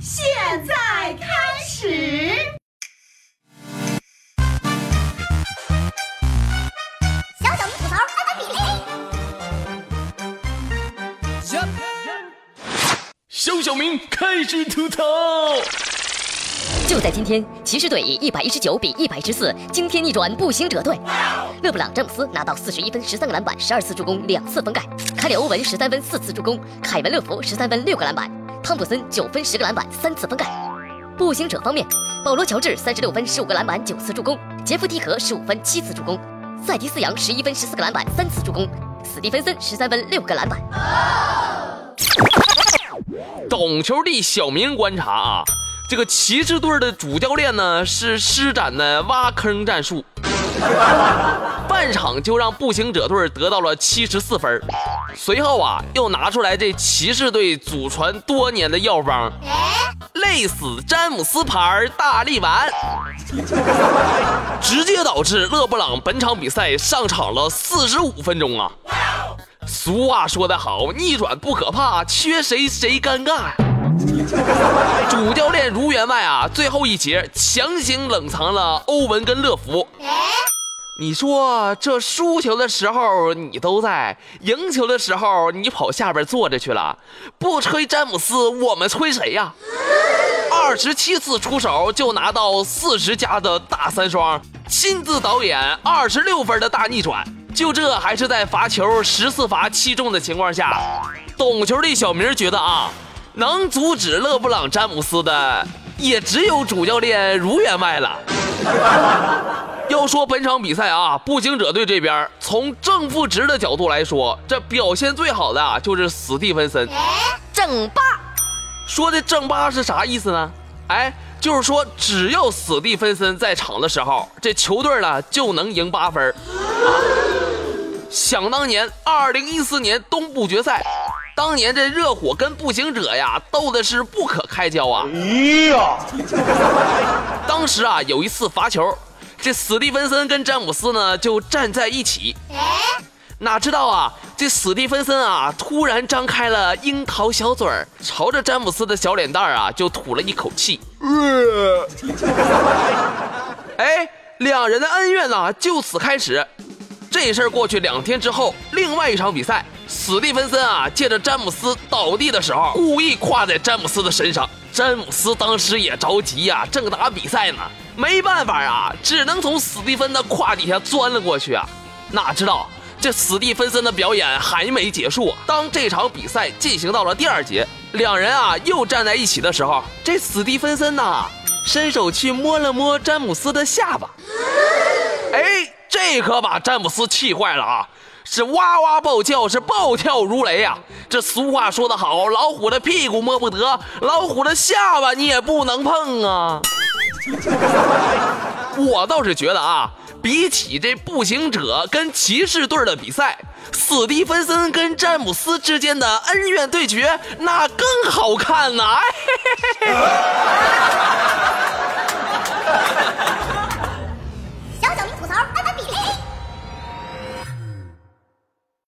现在开始。小小明吐槽开开比例。小小明开始吐槽。就在今天，骑士队以一百一十九比一百一十四惊天逆转步行者队。勒布朗·詹姆斯拿到四十一分、十三个篮板、十二次助攻、两次封盖；凯里·欧文十三分、四次助攻；凯文·乐福十三分、六个篮板；汤普森九分、十个篮板、三次封盖。步行者方面，保罗·乔治三十六分、十五个篮板、九次助攻；杰夫·蒂克十五分、七次助攻；塞迪斯·杨十一分、十四个篮板、三次助攻；史蒂芬森十三分、六个篮板。懂球帝小明观察啊。这个骑士队的主教练呢是施展的挖坑战术，半场就让步行者队得到了七十四分，随后啊又拿出来这骑士队祖传多年的药方，累死詹姆斯牌大力丸，直接导致勒布朗本场比赛上场了四十五分钟啊。俗话说得好，逆转不可怕，缺谁谁尴尬呀。主教练如员外啊，最后一节强行冷藏了欧文跟乐福。你说这输球的时候你都在，赢球的时候你跑下边坐着去了，不吹詹姆斯，我们吹谁呀？二十七次出手就拿到四十加的大三双，亲自导演二十六分的大逆转，就这还是在罚球十四罚七中的情况下，懂球的小明觉得啊。能阻止勒布朗詹姆斯的，也只有主教练如员外了。要说本场比赛啊，步行者队这边从正负值的角度来说，这表现最好的啊就是史蒂芬森，正八。说的正八是啥意思呢？哎，就是说只要史蒂芬森在场的时候，这球队呢就能赢八分。想当年，二零一四年东部决赛。当年这热火跟步行者呀斗的是不可开交啊！哎呀，当时啊有一次罚球，这史蒂芬森跟詹姆斯呢就站在一起，哪知道啊这史蒂芬森啊突然张开了樱桃小嘴儿，朝着詹姆斯的小脸蛋儿啊就吐了一口气。哎，两人的恩怨呢就此开始。这事儿过去两天之后，另外一场比赛。史蒂芬森啊，借着詹姆斯倒地的时候，故意跨在詹姆斯的身上。詹姆斯当时也着急呀，正打比赛呢，没办法啊，只能从史蒂芬的胯底下钻了过去啊。哪知道这史蒂芬森的表演还没结束！当这场比赛进行到了第二节，两人啊又站在一起的时候，这史蒂芬森呐，伸手去摸了摸詹姆斯的下巴，哎，这可把詹姆斯气坏了啊！是哇哇暴叫，是暴跳如雷呀！这俗话说得好，老虎的屁股摸不得，老虎的下巴你也不能碰啊！我倒是觉得啊，比起这步行者跟骑士队的比赛，史蒂芬森跟詹姆斯之间的恩怨对决那更好看呐！